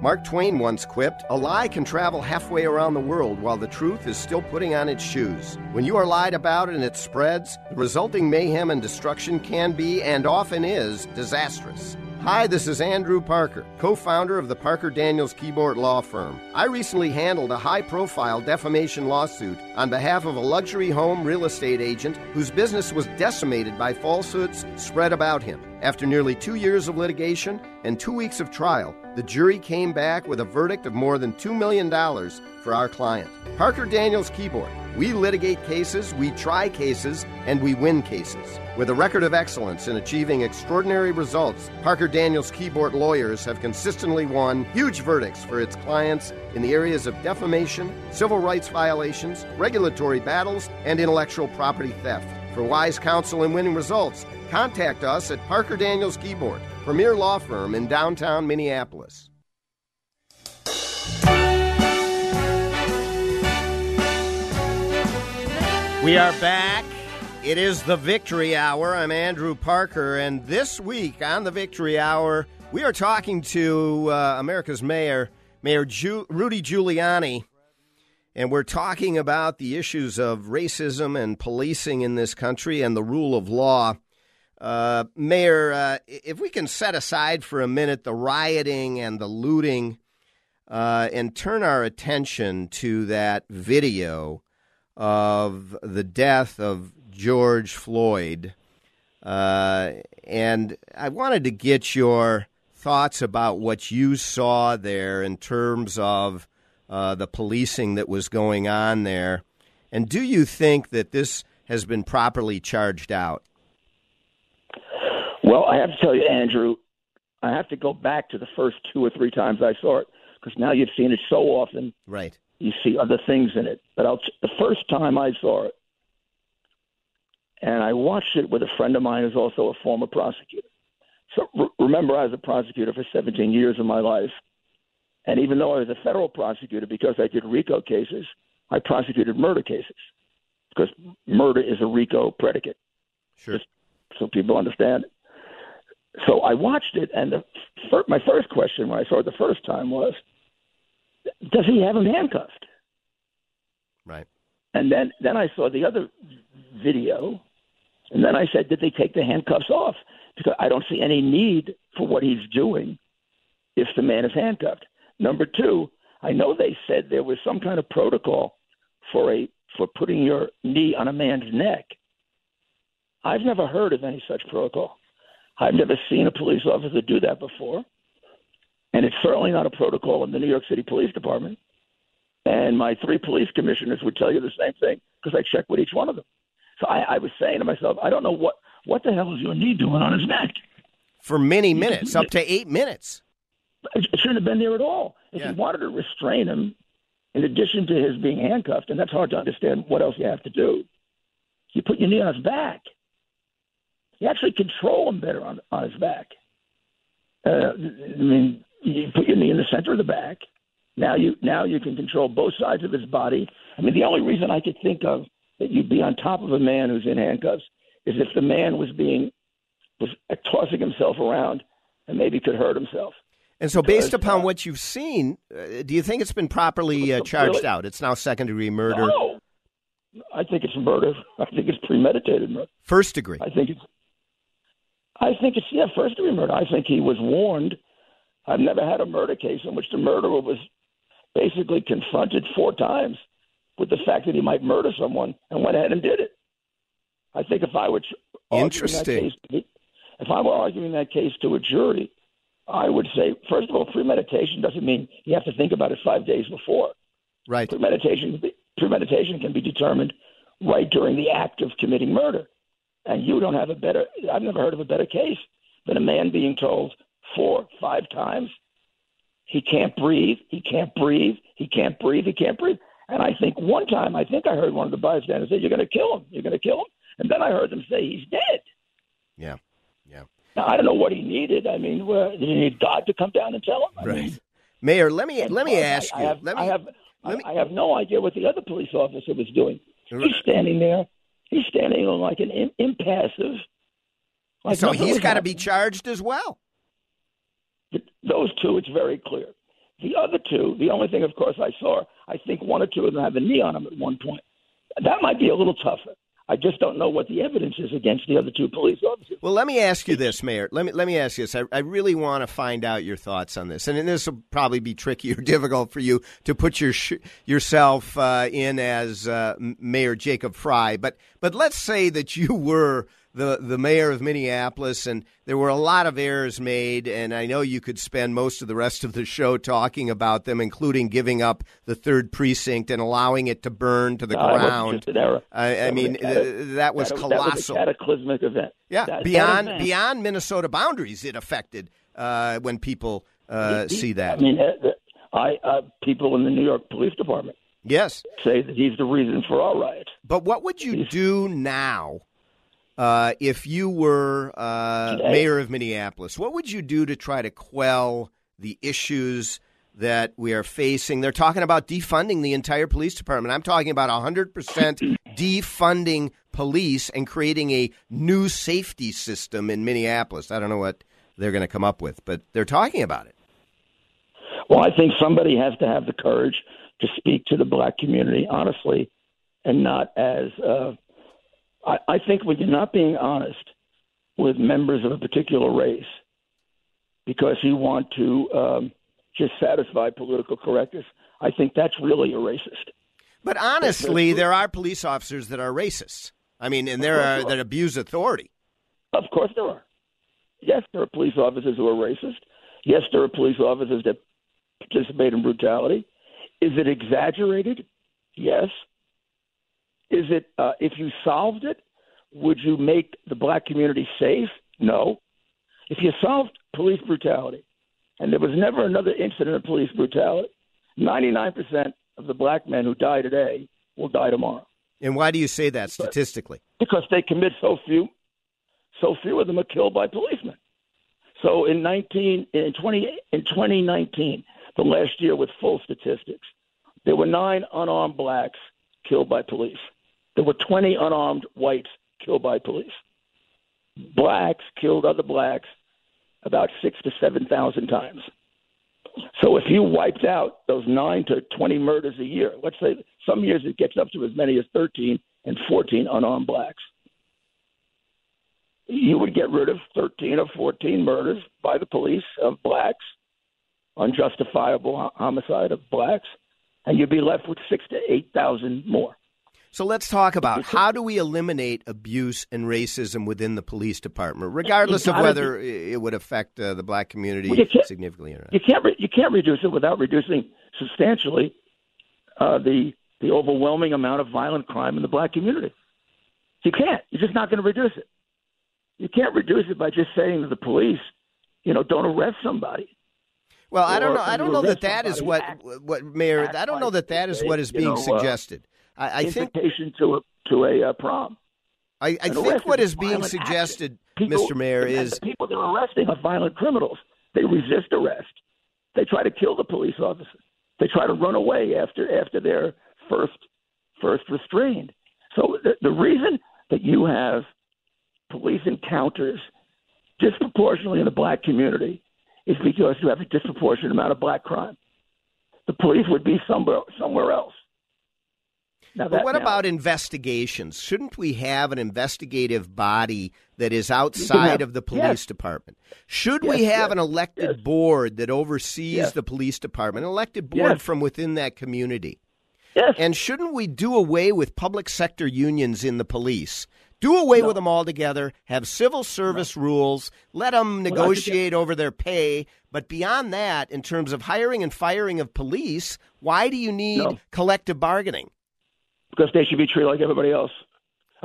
J: Mark Twain once quipped, A lie can travel halfway around the world while the truth is still putting on its shoes. When you are lied about and it spreads, the resulting mayhem and destruction can be, and often is, disastrous. Hi, this is Andrew Parker, co founder of the Parker Daniels Kibort Law Firm. I recently handled a high profile defamation lawsuit on behalf of a luxury home real estate agent whose business was decimated by falsehoods spread about him. After nearly two years of litigation and two weeks of trial, the jury came back with a verdict of more than $2 million for our client. Parker Daniels Kibort. We litigate cases, we try cases, and we win cases. With a record of excellence in achieving extraordinary results, Parker Daniels Kibort lawyers have consistently won huge verdicts for its clients in the areas of defamation, civil rights violations, regulatory battles, and intellectual property theft. For wise counsel and winning results, contact us at Parker Daniels Kibort, premier law firm in downtown Minneapolis. We are back. It is the Victory Hour. I'm Andrew Parker, and this week on the Victory Hour, we are talking to uh, America's mayor, Mayor Ju- Rudy Giuliani, and we're talking about the issues of racism and policing in this country and the rule of law. Uh, Mayor, uh, if we can set aside for a minute the rioting and the looting uh, and turn our attention to that video of the death of George Floyd. Uh, and I wanted to get your thoughts about what you saw there in terms of uh, the policing that was going on there. And do you think that this has been properly charged out?
L: Well, I have to tell you, Andrew, I have to go back to the first two or three times I saw it because now you've seen it so often.
J: Right.
L: You see other things in it. But I'll, the first time I saw it, and I watched it with a friend of mine who's also a former prosecutor. So re- remember, I was a prosecutor for 17 years of my life. And even though I was a federal prosecutor, because I did RICO cases, I prosecuted murder cases because murder is a RICO predicate.
J: Sure.
L: Just so people understand it. So I watched it, and the, fir- my first question when I saw it the first time was, does he have him handcuffed?
J: Right.
L: And then, then I saw the other video, and then I said, did they take the handcuffs off? Because I don't see any need for what he's doing if the man is handcuffed. Number two, I know they said there was some kind of protocol for a for putting your knee on a man's neck. I've never heard of any such protocol. I've never seen a police officer do that before. And it's certainly not a protocol in the New York City Police Department. And my three police commissioners would tell you the same thing because I checked with each one of them. So I, I was saying to myself, I don't know what what the hell is your knee doing on his neck?
J: For many minutes, up to eight minutes.
L: It shouldn't have been there at all. If
J: Yeah.
L: you wanted to restrain him, in addition to his being handcuffed, and that's hard to understand what else you have to do, you put your knee on his back. You actually control him better on, on his back. Uh, I mean, you put your knee in the center of the back. Now you now you can control both sides of his body. I mean, the only reason I could think of that you'd be on top of a man who's in handcuffs is if the man was being was tossing himself around and maybe could hurt himself.
J: And so, based upon
L: uh,
J: what you've seen, uh, do you think it's been properly uh, charged
L: Really?
J: out? It's now second degree murder,
L: No, I think it's murder. I think it's premeditated murder.
J: first degree.
L: I think it's. I think it's yeah, first degree murder. I think he was warned. I've never had a murder case in which the murderer was basically confronted four times with the fact that he might murder someone and went ahead and did it. I think if I were
J: Interesting.
L: case, if I were arguing that case to a jury, I would say first of all, premeditation doesn't mean you have to think about it five days before.
J: Right.
L: Premeditation premeditation can be determined right during the act of committing murder. And you don't have a better I've never heard of a better case than a man being told four, five times he can't breathe, he can't breathe, he can't breathe, he can't breathe. And I think one time I think I heard one of the bystanders say, You're gonna kill him, you're gonna kill him and then I heard them say he's dead.
J: Yeah. Yeah.
L: Now I don't know what he needed. I mean, well, did he need God to come down and tell him? I
J: Right.
L: mean,
J: Mayor, let me let me ask
L: I,
J: you.
L: I have,
J: let me,
L: I have, I have no idea what the other police officer was doing. He's standing there. He's standing there like an im- impassive. Like
J: so he's got to be charged as well.
L: Those two, it's very clear. The other two, the only thing, of course, I saw, I think one or two of them have a knee on them at one point. That might be a little tougher. I just don't know what the evidence is against the other two police officers.
J: Well, let me ask you this, Mayor. Let me let me ask you this. I, I really want to find out your thoughts on this, and, this will probably be tricky or difficult for you to put your sh- yourself uh, in as uh, Mayor Jacob Frey. But but let's say that you were the the mayor of Minneapolis, and there were a lot of errors made, and I know you could spend most of the rest of the show talking about them, including giving up the third precinct and allowing it to burn to the
L: No,
J: ground.
L: just an error.
J: I, I mean,
L: cata-
J: that was
L: that,
J: colossal.
L: That was a cataclysmic event.
J: Yeah,
L: That-
J: beyond
L: event-
J: beyond Minnesota boundaries, it affected uh, when people uh,
L: He-
J: see that.
L: I mean, uh, I uh, people in the New York Police Department
J: yes,
L: say that he's the reason for our riots.
J: but what would you do now uh, if you were uh, mayor of Minneapolis? What would you do to try to quell the issues that we are facing? They're talking about defunding the entire police department. I'm talking about 100% defunding police and creating a new safety system in Minneapolis. I don't know what they're going to come up with, but they're talking about it.
L: Well, I think somebody has to have the courage to speak to the black community honestly, and not as. Uh, I, I think when you're not being honest with members of a particular race because you want to um, just satisfy political correctness, I think that's really a racist.
J: But honestly, there are police officers that are racists. I mean, and there are that abuse authority.
L: Of course, there are. Yes, there are police officers who are racist. Yes, there are police officers that participate in brutality. Is it exaggerated? Yes. Is it, uh, if you solved it, would you make the black community safe? No. If you solved police brutality, and there was never another incident of police brutality, 99% of the black men who die today will die tomorrow
J: And why do you say that statistically?
L: because they commit so few, so few of them are killed by policemen. So in 19 in 20 in 2019, the last year with full statistics, there were nine unarmed blacks killed by police. There were 20 unarmed whites killed by police. Blacks killed other blacks about six to seven thousand times. So if you wiped out those nine to 20 murders a year, let's say some years it gets up to as many as 13 and 14 unarmed blacks, you would get rid of 13 or 14 murders by the police of blacks, unjustifiable homicide of blacks, and you'd be left with six to 8,000 more.
J: So let's talk about how do we eliminate abuse and racism within the police department, regardless of whether it would affect uh, the black community
L: Well,
J: significantly or not.
L: You can't re- you can't reduce it without reducing substantially uh, the the overwhelming amount of violent crime in the black community. You can't. You're just not going to reduce it. You can't reduce it by just saying to the police, you know, don't arrest somebody.
J: Well, I don't know. I don't know that that is what
L: act-
J: what Mayor. I don't know that that is what is being
L: know, uh,
J: suggested. I, I think
L: to a to a uh, prom.
J: I, I think what is being suggested,
L: People-
J: Mr. Mayor, is
L: the people they're arresting are violent criminals. They resist arrest. They try to kill the police officers. They try to run away after after they're first first restrained. So the, the reason that you have police encounters disproportionately in the black community is because you have a disproportionate amount of black crime. The police would be somewhere somewhere else.
J: But what about investigations? Shouldn't we have an investigative body that is outside
L: have-
J: of the police
L: yes.
J: department? Should
L: Yes,
J: we have
L: yes,
J: an elected board that oversees the police department, an elected board from within that community?
L: Yes.
J: And shouldn't we do away with public sector unions in the police? Do away with them altogether, have civil service rules, let them negotiate over their pay. But beyond that, in terms of hiring and firing of police, why do you need
L: No.
J: collective bargaining?
L: Because they should be treated like everybody else.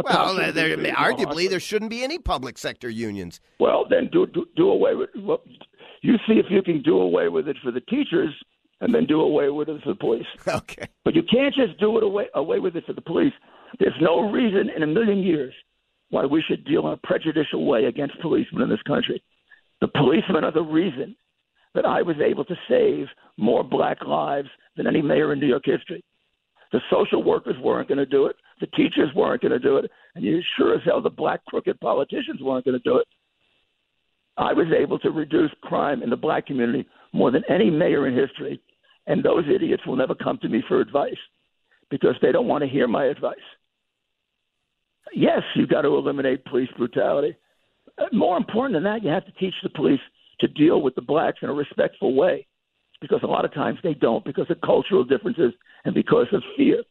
J: Well, there, there- arguably, there shouldn't be any public sector unions.
L: Well, then do do, do away with. Well, you see if you can do away with it for the teachers, and then do away with it for the police.
J: Okay.
L: But you can't just do it away away with it for the police. There's no reason in a million years why we should deal in a prejudicial way against policemen in this country. The policemen are the reason that I was able to save more black lives than any mayor in New York history. The social workers weren't going to do it. The teachers weren't going to do it. And you sure as hell the black crooked politicians weren't going to do it. I was able to reduce crime in the black community more than any mayor in history. And those idiots will never come to me for advice because they don't want to hear my advice. Yes, you've got to eliminate police brutality. Uh, More important than that, you have to teach the police to deal with the blacks in a respectful way because a lot of times they don't because of cultural differences and because of fear.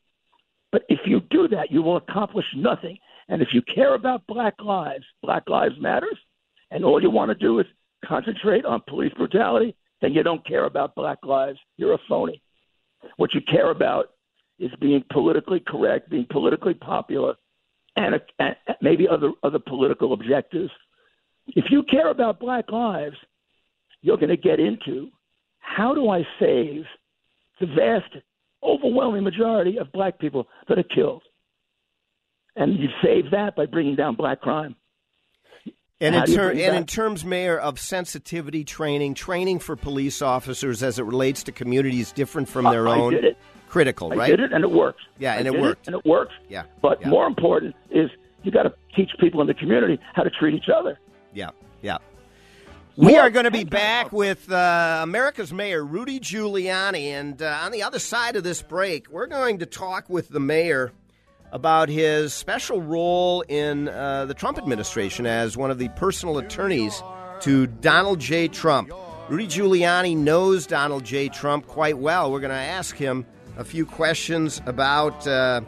L: But if you do that, you will accomplish nothing. And if you care about black lives, Black Lives Matters, and all you want to do is concentrate on police brutality, then you don't care about black lives. You're a phony. What you care about is being politically correct, being politically popular, and, and maybe other other political objectives. If you care about black lives, you're going to get into how do I save the vast, overwhelming majority of black people that are killed, and you save that by bringing down black crime.
J: And in, ter- and in terms, Mayor, of sensitivity training, training for police officers as it relates to communities different from their
L: I
J: own,
L: did it.
J: critical,
L: I
J: right?
L: did it, and it works.
J: Yeah,
L: I
J: and it
L: did
J: worked.
L: and it works.
J: Yeah,
L: But
J: yeah.
L: more important is you got to teach people in the community how to treat each other.
J: Yeah, yeah. We are going to be back with uh, America's Mayor, Rudy Giuliani. And uh, on the other side of this break, we're going to talk with the mayor about his special role in uh, the Trump administration as one of the personal attorneys to Donald J. Trump. Rudy Giuliani knows Donald J. Trump quite well. We're going to ask him a few questions about uh,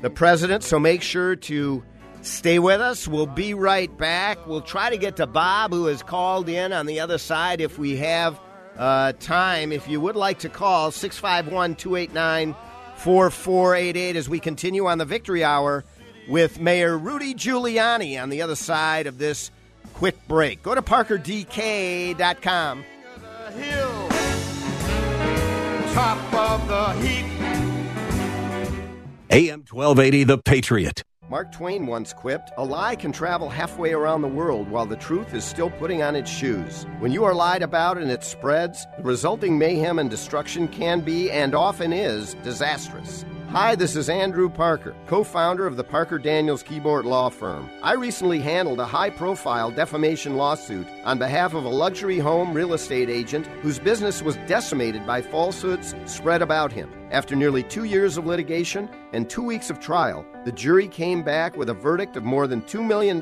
J: the president, so make sure to stay with us. We'll be right back. We'll try to get to Bob, who has called in on the other side if we have uh, time. If you would like to call, 651 289 4488 as we continue on the Victory Hour with Mayor Rudy Giuliani on the other side of this quick break. Go to parkerdk.com.
M: Top of the heap.
A: AM 1280, The Patriot.
J: Mark Twain once quipped, A lie can travel halfway around the world while the truth is still putting on its shoes. When you are lied about and it spreads, the resulting mayhem and destruction can be, and often is, disastrous. Hi, this is Andrew Parker, co founder of the Parker Daniels Kibort Law Firm. I recently handled a high profile defamation lawsuit on behalf of a luxury home real estate agent whose business was decimated by falsehoods spread about him. After nearly two years of litigation and two weeks of trial, the jury came back with a verdict of more than $2 million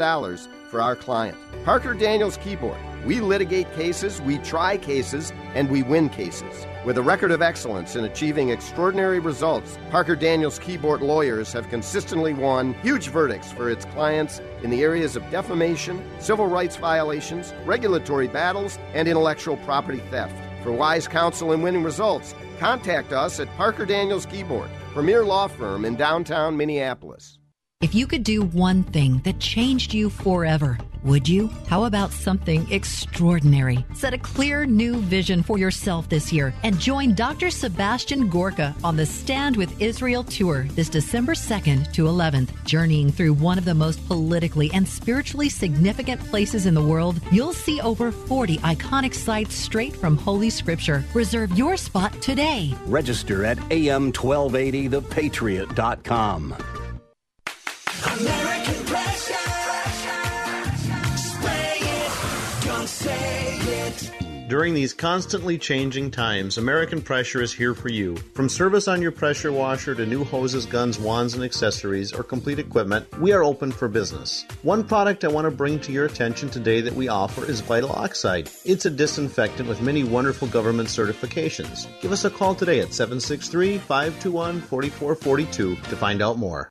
J: for our client. Parker Daniels Kibort. We litigate cases, we try cases, and we win cases. With a record of excellence in achieving extraordinary results, Parker Daniels Kibort lawyers have consistently won huge verdicts for its clients in the areas of defamation, civil rights violations, regulatory battles, and intellectual property theft. For wise counsel and winning results, contact us at Parker Daniels Kibort, premier law firm in downtown Minneapolis.
H: If you could do one thing that changed you forever, would you? How about something extraordinary? Set a clear new vision for yourself this year and join Dr. Sebastian Gorka on the Stand with Israel tour this December 2nd to 11th. Journeying through one of the most politically and spiritually significant places in the world, you'll see over 40 iconic sites straight from Holy Scripture. Reserve your spot today.
A: Register at am1280thepatriot.com.
M: American pressure. Spray it.
S: During these constantly changing times, American Pressure is here for you. From service on your pressure washer to new hoses, guns, wands, and accessories, or complete equipment, we are open for business. One product I want to bring to your attention today that we offer is Vital Oxide. It's a disinfectant with many wonderful government certifications. Give us a call today at 763 521 4442 to find out more.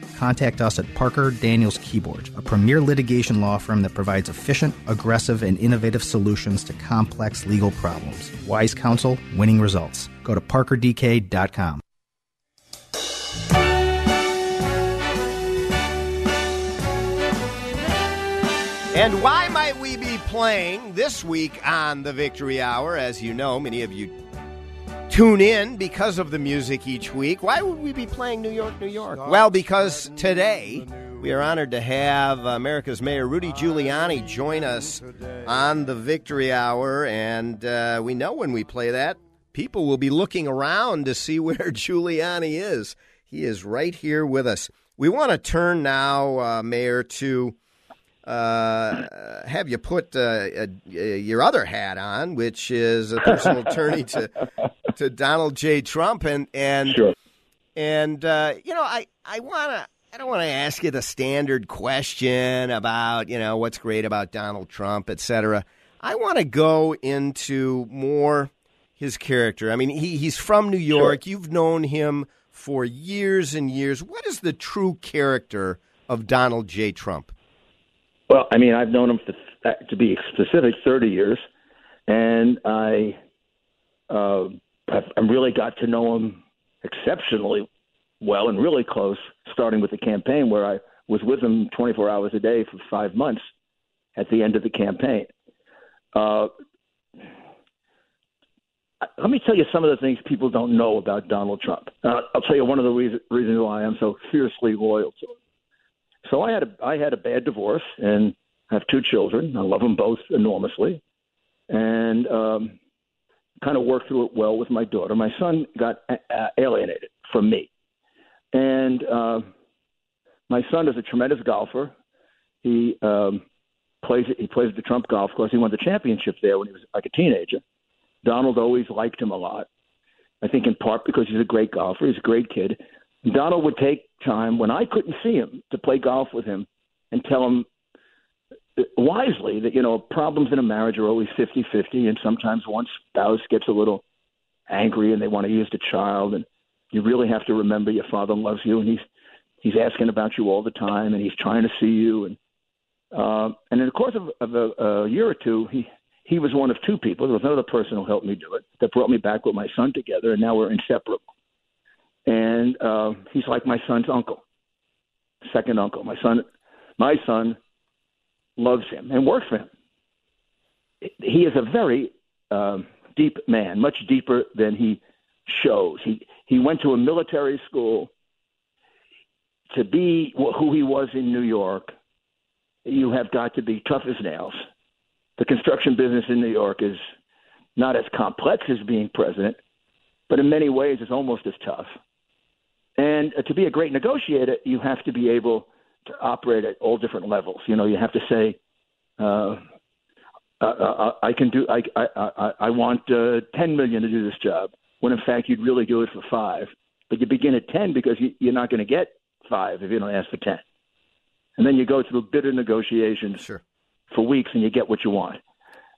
T: contact us at Parker Daniels Kibort, a premier litigation law firm that provides efficient, aggressive, and innovative solutions to complex legal problems. Wise counsel, winning results. Go to parkerdk.com.
J: And why might we be playing this week on the Victory Hour? As you know, many of you tune in because of the music each week. Why would we be playing New York, New York? Well, because today we are honored to have America's Mayor Rudy Giuliani join us on the Victory Hour. And uh, we know when we play that, people will be looking around to see where Giuliani is. He is right here with us. We want to turn now, uh, Mayor, to uh, have you put uh, uh, your other hat on, which is a personal attorney to to Donald J. Trump, and and
L: sure.
J: and uh, you know, I I want to. I don't want to ask you the standard question about, you know, what's great about Donald Trump, et cetera. I want to go into more his character. I mean, he, he's from New York.
L: Sure.
J: You've known him for years and years. What is the true character of Donald J. Trump?
L: Well, I mean, I've known him for, to be specific, thirty years, and I, uh, I've, really got to know him exceptionally well and really close, starting with the campaign where I was with him 24 hours a day for five months at the end of the campaign. Uh, let me tell you some of the things people don't know about Donald Trump. Uh, I'll tell you one of the reason, reasons why I'm so fiercely loyal to him. So I had a I had a bad divorce and have two children. I love them both enormously, and um, kind of worked through it well with my daughter. My son got uh, alienated from me, and uh, my son is a tremendous golfer. He um, plays he plays at the Trump Golf Course. He won the championship there when he was like a teenager. Donald always liked him a lot. I think in part because he's a great golfer. He's a great kid. Donald would take time when I couldn't see him to play golf with him and tell him wisely that, you know, problems in a marriage are always 50 50, and sometimes one spouse gets a little angry and they want to use the child, and you really have to remember your father loves you, and he's he's asking about you all the time, and he's trying to see you, and uh, and in the course of, of a, a year or two, he he was one of two people. There was another person who helped me do it that brought me back with my son together, and now we're inseparable and uh, he's like my son's uncle, second uncle. My son, my son, loves him and works for him. He is a very um, deep man, much deeper than he shows. He he went to a military school. To be who he was in New York, you have got to be tough as nails. The construction business in New York is not as complex as being president, but in many ways it's almost as tough. And uh, to be a great negotiator, you have to be able to operate at all different levels. You know, you have to say, uh, uh, uh I can do. I I I, I want uh, ten million to do this job. When in fact you'd really do it for five, but you begin at ten because you, you're not going to get five if you don't ask for ten, and then you go through bitter negotiations
J: sure.
L: for weeks and you get what you want.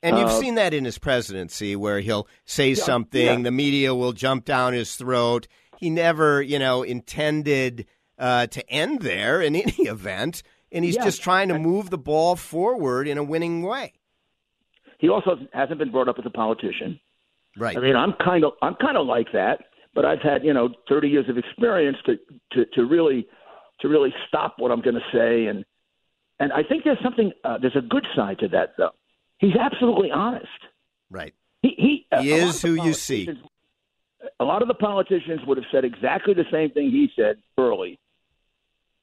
J: And you've
L: Uh,
J: seen that in his presidency, where he'll say
L: Yeah,
J: something,
L: yeah.
J: the media will jump down his throat. He never, you know, intended uh, to end there in any event, and he's
L: Yeah.
J: just trying to move the ball forward in a winning way.
L: He also hasn't been brought up as a politician.
J: Right.
L: I mean, I'm kind of I'm kind of like that, but I've had you know 30 years of experience to to, to really to really stop what I'm going to say, and and I think there's something uh, there's a good side to that though. He's absolutely honest.
J: Right.
L: He he, uh,
J: He
L: lot
J: is who you see.
L: A lot of the politicians would have said exactly the same thing he said early,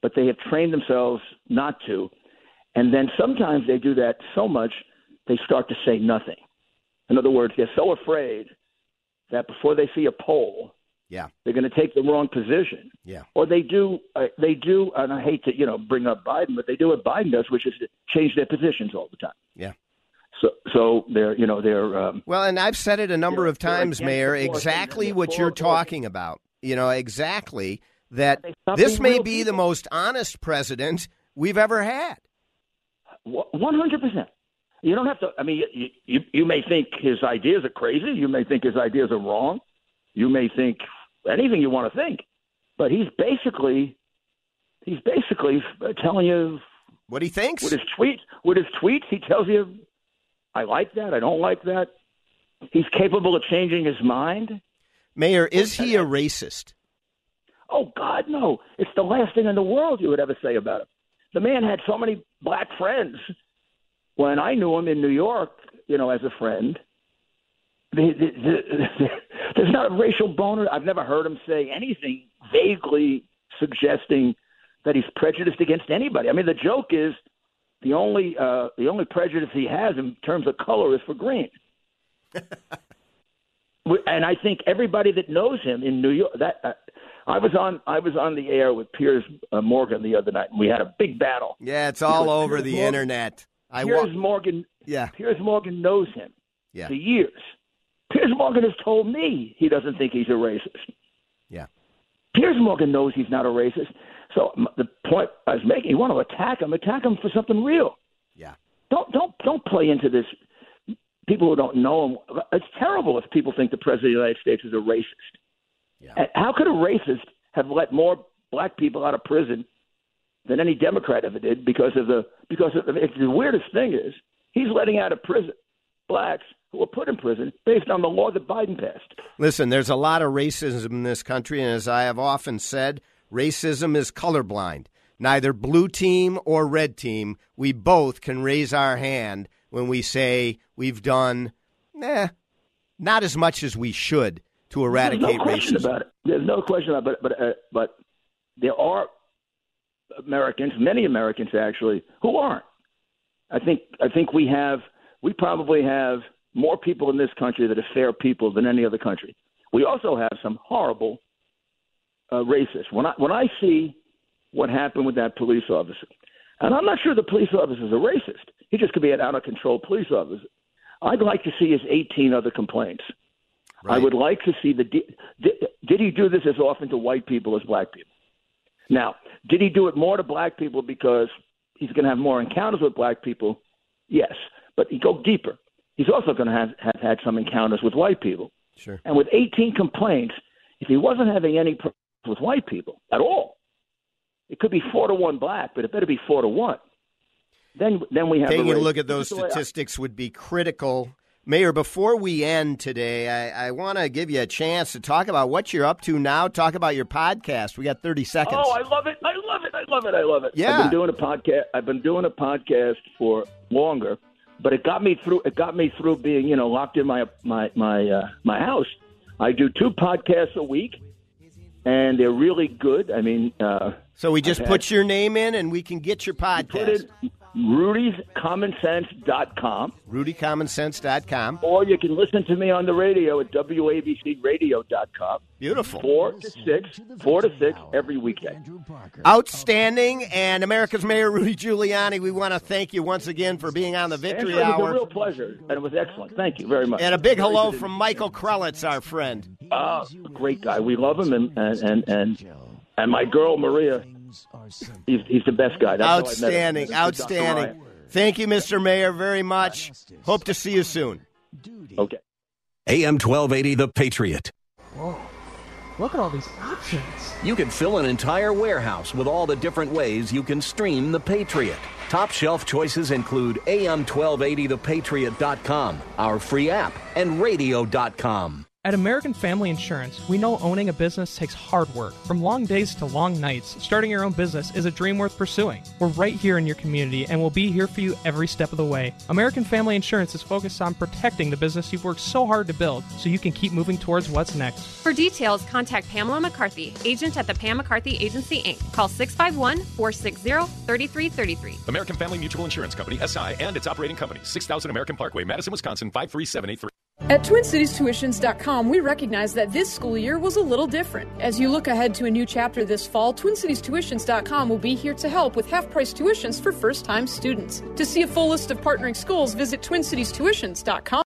L: but they have trained themselves not to, and then sometimes they do that so much they start to say nothing. In other words, they're so afraid that before they see a poll,
J: Yeah.
L: they're going to take the wrong position.
J: Yeah.
L: Or they do, uh, they do, and I hate to, you know, bring up Biden, but they do what Biden does, which is to change their positions all the time.
J: Yeah.
L: So, so they're, you know, they're. Um,
J: Well, and I've said it a number of times, Mayor,
L: the force and
J: exactly what you're talking about. You know, exactly that this may be the most honest president we've ever had.
L: One hundred percent. You don't have to. I mean, you, you you may think his ideas are crazy. You may think his ideas are wrong. You may think anything you want to think, but he's basically he's basically telling you
J: what he thinks
L: with his tweets. With his tweets, he tells you, "I like that. I don't like that." He's capable of changing his mind.
J: Mayor, is he a racist?
L: Oh God, no! It's the last thing in the world you would ever say about him. The man had so many black friends. When I knew him in New York, you know, as a friend, the, the, the, there's not a racial boner. I've never heard him say anything vaguely suggesting that he's prejudiced against anybody. I mean, the joke is the only uh, the only prejudice he has in terms of color is for green. and I think everybody that knows him in New York that uh, I was on I was on the air with Piers uh, Morgan the other night and we had a big battle.
J: Yeah, it's all
L: Because
J: over
L: Piers
J: the
L: Morgan-
J: internet. I wa-
L: Piers Morgan
J: Yeah.
L: Piers Morgan knows him
J: Yeah.
L: for years. Piers Morgan has told me he doesn't think he's a racist.
J: Yeah.
L: Piers Morgan knows he's not a racist. So the point I was making, you want to attack him, attack him for something real.
J: Yeah.
L: Don't don't don't play into this. People who don't know him, it's terrible if people think the president of the United States is a racist. And How could a racist have let more black people out of prison than any Democrat ever did because of the because of the, it's the weirdest thing is he's letting out of prison blacks who were put in prison based on the law that Biden passed.
J: Listen, there's a lot of racism in this country, and as I have often said, racism is colorblind. Neither blue team or red team, we both can raise our hand when we say we've done, eh, not as much as we should to eradicate
L: There's no question
J: racism.
L: about it. There's no question about it. But but uh, but there are Americans, many Americans actually, who aren't. I think I think we have we probably have more people in this country that are fair people than any other country. We also have some horrible uh, racists. When I when I see what happened with that police officer, and I'm not sure the police officer is a racist. He just could be an out of control police officer. I'd like to see his 18 other complaints. I would like to see the did, did he do this as often to white people as black people? Now, did he do it more to black people because he's going to have more encounters with black people? Yes, but he go deeper. He's also going to have, have had some encounters with white people.
J: Sure.
L: And with 18 complaints, if he wasn't having any with white people at all, it could be four to one black, but it better be four to one. Then, then we have
J: Taking a
L: race.
J: look at those
L: This is the way I-
J: statistics would be critical. Mayor, before we end today, I, I want to give you a chance to talk about what you're up to now. Talk about your podcast. We got 30 seconds.
L: Oh, I love it! I love it! I love it! I love it!
J: Yeah.
L: I've been doing a podcast. I've been doing a podcast for longer, but it got me through. It got me through being, you know, locked in my my my uh, my house. I do two podcasts a week, and they're really good. I mean, uh,
J: so we just
L: I've
J: put
L: had-
J: your name in and we can get your podcast.
L: put in Rudy'sCommonSense.com.
J: RudyCommonSense.com.
L: Or you can listen to me on the radio at WABCRadio.com.
J: Beautiful.
L: Four to six, four to six every weekday.
J: Outstanding. And America's Mayor Rudy Giuliani, we want to thank you once again for being on the Victory
L: Angela, it was a real pleasure, and it was excellent. Thank you very much.
J: And a big hello from Michael Krelitz, our friend.
L: Uh, great guy. We love him, and and and and, and my girl Maria. He's, he's the best guy. That's how met.
J: Outstanding. Outstanding. Thank you, Mr. Mayor, very much. Hope to see you soon.
L: Okay.
A: AM 1280, The Patriot. Whoa.
U: Look at all these options.
A: You can fill an entire warehouse with all the different ways you can stream The Patriot. Top shelf choices include AM1280thepatriot.com, our free app, and radio.com.
U: At American Family Insurance, we know owning a business takes hard work. From long days to long nights, starting your own business is a dream worth pursuing. We're right here in your community and we'll be here for you every step of the way. American Family Insurance is focused on protecting the business you've worked so hard to build so you can keep moving towards what's next.
V: For details, contact Pamela McCarthy, agent at the Pam McCarthy Agency, Inc. Call 651 460 3333.
W: American Family Mutual Insurance Company, SI, and its operating company, 6000 American Parkway, Madison, Wisconsin, 53783.
X: At TwinCitiesTuitions.com, we recognize that this school year was a little different. As you look ahead to a new chapter this fall, TwinCitiesTuitions.com will be here to help with half price tuitions for first time students. To see a full list of partnering schools, visit TwinCitiesTuitions.com.